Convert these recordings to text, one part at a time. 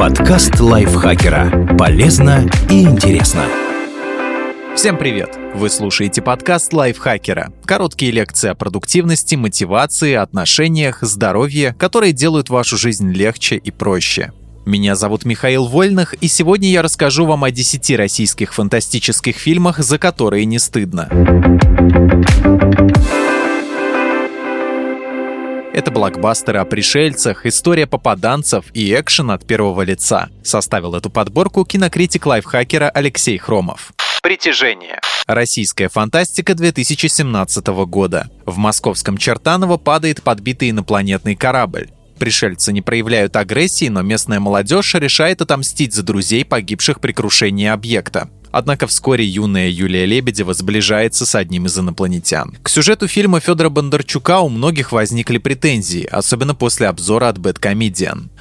Подкаст лайфхакера. Полезно и интересно. Всем привет! Вы слушаете подкаст лайфхакера. Короткие лекции о продуктивности, мотивации, отношениях, здоровье, которые делают вашу жизнь легче и проще. Меня зовут Михаил Вольных, и сегодня я расскажу вам о 10 российских фантастических фильмах, за которые не стыдно. Это блокбастеры о пришельцах, история попаданцев и экшен от первого лица. Составил эту подборку кинокритик лайфхакера Алексей Хромов. Притяжение. Российская фантастика 2017 года. В московском Чертаново падает подбитый инопланетный корабль. Пришельцы не проявляют агрессии, но местная молодежь решает отомстить за друзей, погибших при крушении объекта. Однако вскоре юная Юлия Лебедева сближается с одним из инопланетян. К сюжету фильма Федора Бондарчука у многих возникли претензии, особенно после обзора от Bad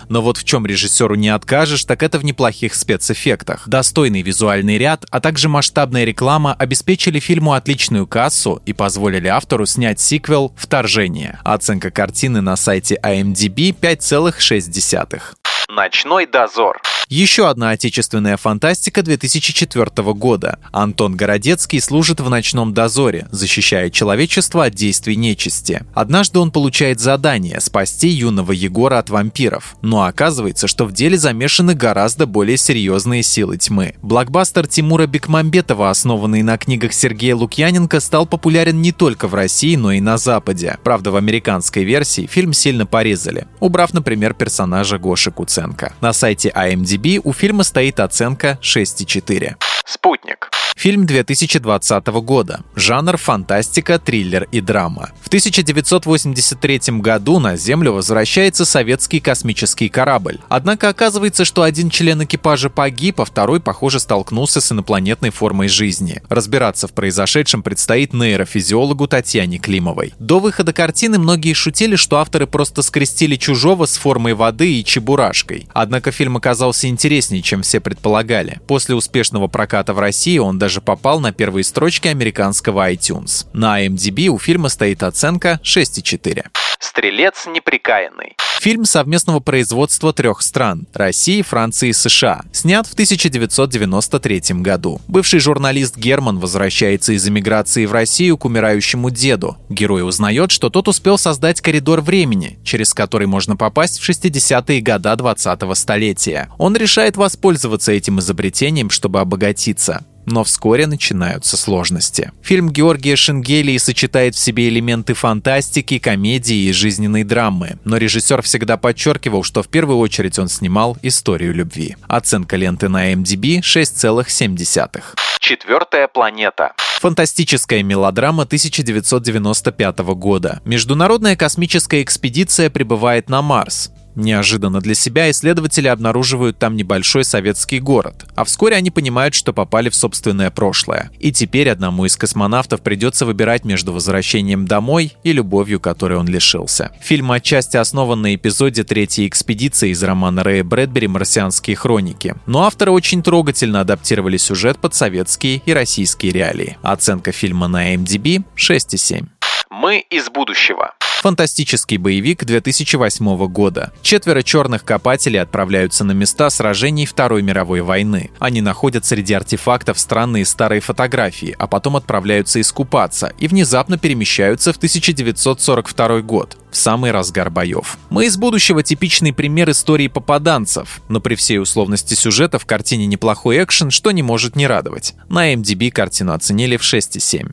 Но вот в чем режиссеру не откажешь, так это в неплохих спецэффектах. Достойный визуальный ряд, а также масштабная реклама обеспечили фильму отличную кассу и позволили автору снять сиквел «Вторжение». Оценка картины на сайте IMDb 5,6. Ночной дозор. Еще одна отечественная фантастика 2004 года. Антон Городецкий служит в ночном дозоре, защищая человечество от действий нечисти. Однажды он получает задание спасти юного Егора от вампиров. Но оказывается, что в деле замешаны гораздо более серьезные силы тьмы. Блокбастер Тимура Бекмамбетова, основанный на книгах Сергея Лукьяненко, стал популярен не только в России, но и на Западе. Правда, в американской версии фильм сильно порезали, убрав, например, персонажа Гоши Куценко. На сайте IMDb IMDb у фильма стоит оценка 6,4. Спутник. Фильм 2020 года. Жанр фантастика, триллер и драма. В 1983 году на Землю возвращается советский космический корабль. Однако оказывается, что один член экипажа погиб, а второй, похоже, столкнулся с инопланетной формой жизни. Разбираться в произошедшем предстоит нейрофизиологу Татьяне Климовой. До выхода картины многие шутили, что авторы просто скрестили чужого с формой воды и чебурашкой. Однако фильм оказался интереснее, чем все предполагали. После успешного проката в России он даже даже попал на первые строчки американского iTunes. На IMDb у фильма стоит оценка 6,4. Стрелец неприкаянный. Фильм совместного производства трех стран – России, Франции и США. Снят в 1993 году. Бывший журналист Герман возвращается из эмиграции в Россию к умирающему деду. Герой узнает, что тот успел создать коридор времени, через который можно попасть в 60-е года 20-го столетия. Он решает воспользоваться этим изобретением, чтобы обогатиться но вскоре начинаются сложности. Фильм Георгия Шенгелии сочетает в себе элементы фантастики, комедии и жизненной драмы, но режиссер всегда подчеркивал, что в первую очередь он снимал историю любви. Оценка ленты на MDB 6,7. Четвертая планета. Фантастическая мелодрама 1995 года. Международная космическая экспедиция прибывает на Марс. Неожиданно для себя исследователи обнаруживают там небольшой советский город, а вскоре они понимают, что попали в собственное прошлое. И теперь одному из космонавтов придется выбирать между возвращением домой и любовью, которой он лишился. Фильм отчасти основан на эпизоде третьей экспедиции из романа Рэя Брэдбери «Марсианские хроники». Но авторы очень трогательно адаптировали сюжет под советские и российские реалии. Оценка фильма на MDB 6,7. Мы из будущего. Фантастический боевик 2008 года. Четверо черных копателей отправляются на места сражений Второй мировой войны. Они находят среди артефактов странные старые фотографии, а потом отправляются искупаться и внезапно перемещаются в 1942 год в самый разгар боев. Мы из будущего типичный пример истории попаданцев, но при всей условности сюжета в картине неплохой экшен, что не может не радовать. На MDB картину оценили в 6,7.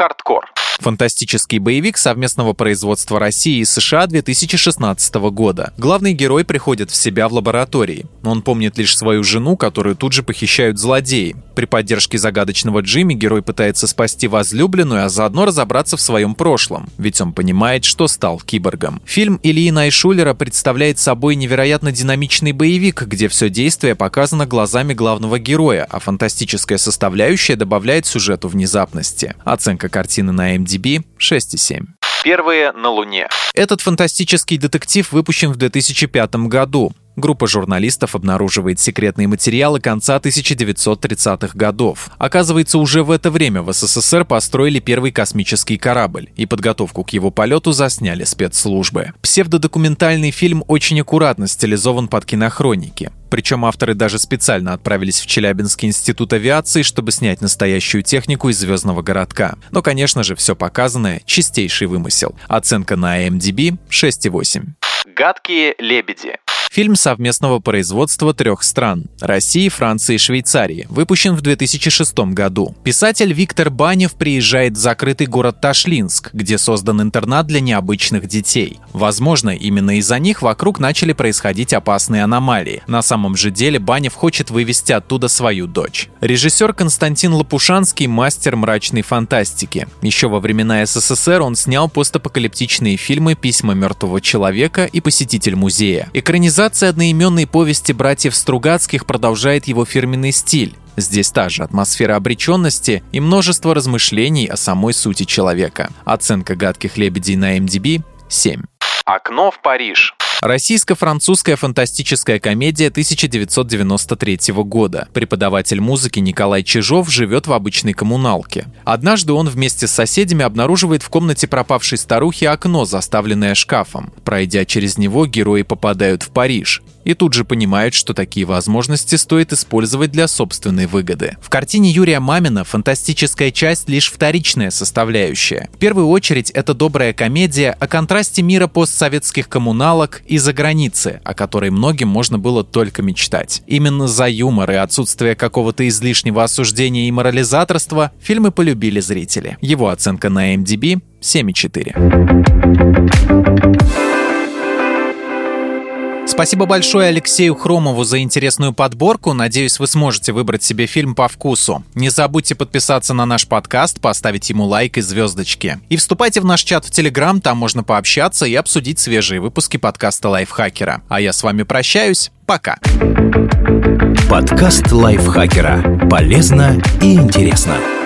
Хардкор. Фантастический боевик совместного производства России и США 2016 года. Главный герой приходит в себя в лаборатории. Он помнит лишь свою жену, которую тут же похищают злодеи. При поддержке загадочного Джимми герой пытается спасти возлюбленную, а заодно разобраться в своем прошлом, ведь он понимает, что стал киборгом. Фильм Ильи Найшулера представляет собой невероятно динамичный боевик, где все действие показано глазами главного героя, а фантастическая составляющая добавляет сюжету внезапности. Оценка картины на MDB IMDb 6,7. Первые на Луне. Этот фантастический детектив выпущен в 2005 году. Группа журналистов обнаруживает секретные материалы конца 1930-х годов. Оказывается, уже в это время в СССР построили первый космический корабль, и подготовку к его полету засняли спецслужбы. Псевдодокументальный фильм очень аккуратно стилизован под кинохроники. Причем авторы даже специально отправились в Челябинский институт авиации, чтобы снять настоящую технику из звездного городка. Но, конечно же, все показанное — чистейший вымысел. Оценка на IMDb 6,8. Гадкие лебеди. Фильм совместного производства трех стран – России, Франции и Швейцарии, выпущен в 2006 году. Писатель Виктор Банев приезжает в закрытый город Ташлинск, где создан интернат для необычных детей. Возможно, именно из-за них вокруг начали происходить опасные аномалии. На самом же деле Банев хочет вывести оттуда свою дочь. Режиссер Константин Лопушанский – мастер мрачной фантастики. Еще во времена СССР он снял постапокалиптичные фильмы «Письма мертвого человека» и «Посетитель музея». Экранизация Экранизация одноименной повести братьев Стругацких продолжает его фирменный стиль. Здесь та же атмосфера обреченности и множество размышлений о самой сути человека. Оценка «Гадких лебедей» на MDB – 7. Окно в Париж. Российско-французская фантастическая комедия 1993 года. Преподаватель музыки Николай Чижов живет в обычной коммуналке. Однажды он вместе с соседями обнаруживает в комнате пропавшей старухи окно, заставленное шкафом. Пройдя через него, герои попадают в Париж и тут же понимают, что такие возможности стоит использовать для собственной выгоды. В картине Юрия Мамина фантастическая часть лишь вторичная составляющая. В первую очередь это добрая комедия о контрасте мира постсоветских коммуналок и за границы, о которой многим можно было только мечтать. Именно за юмор и отсутствие какого-то излишнего осуждения и морализаторства фильмы полюбили зрители. Его оценка на MDB 7,4. Спасибо большое Алексею Хромову за интересную подборку. Надеюсь, вы сможете выбрать себе фильм по вкусу. Не забудьте подписаться на наш подкаст, поставить ему лайк и звездочки. И вступайте в наш чат в Телеграм, там можно пообщаться и обсудить свежие выпуски подкаста Лайфхакера. А я с вами прощаюсь. Пока. Подкаст Лайфхакера. Полезно и интересно.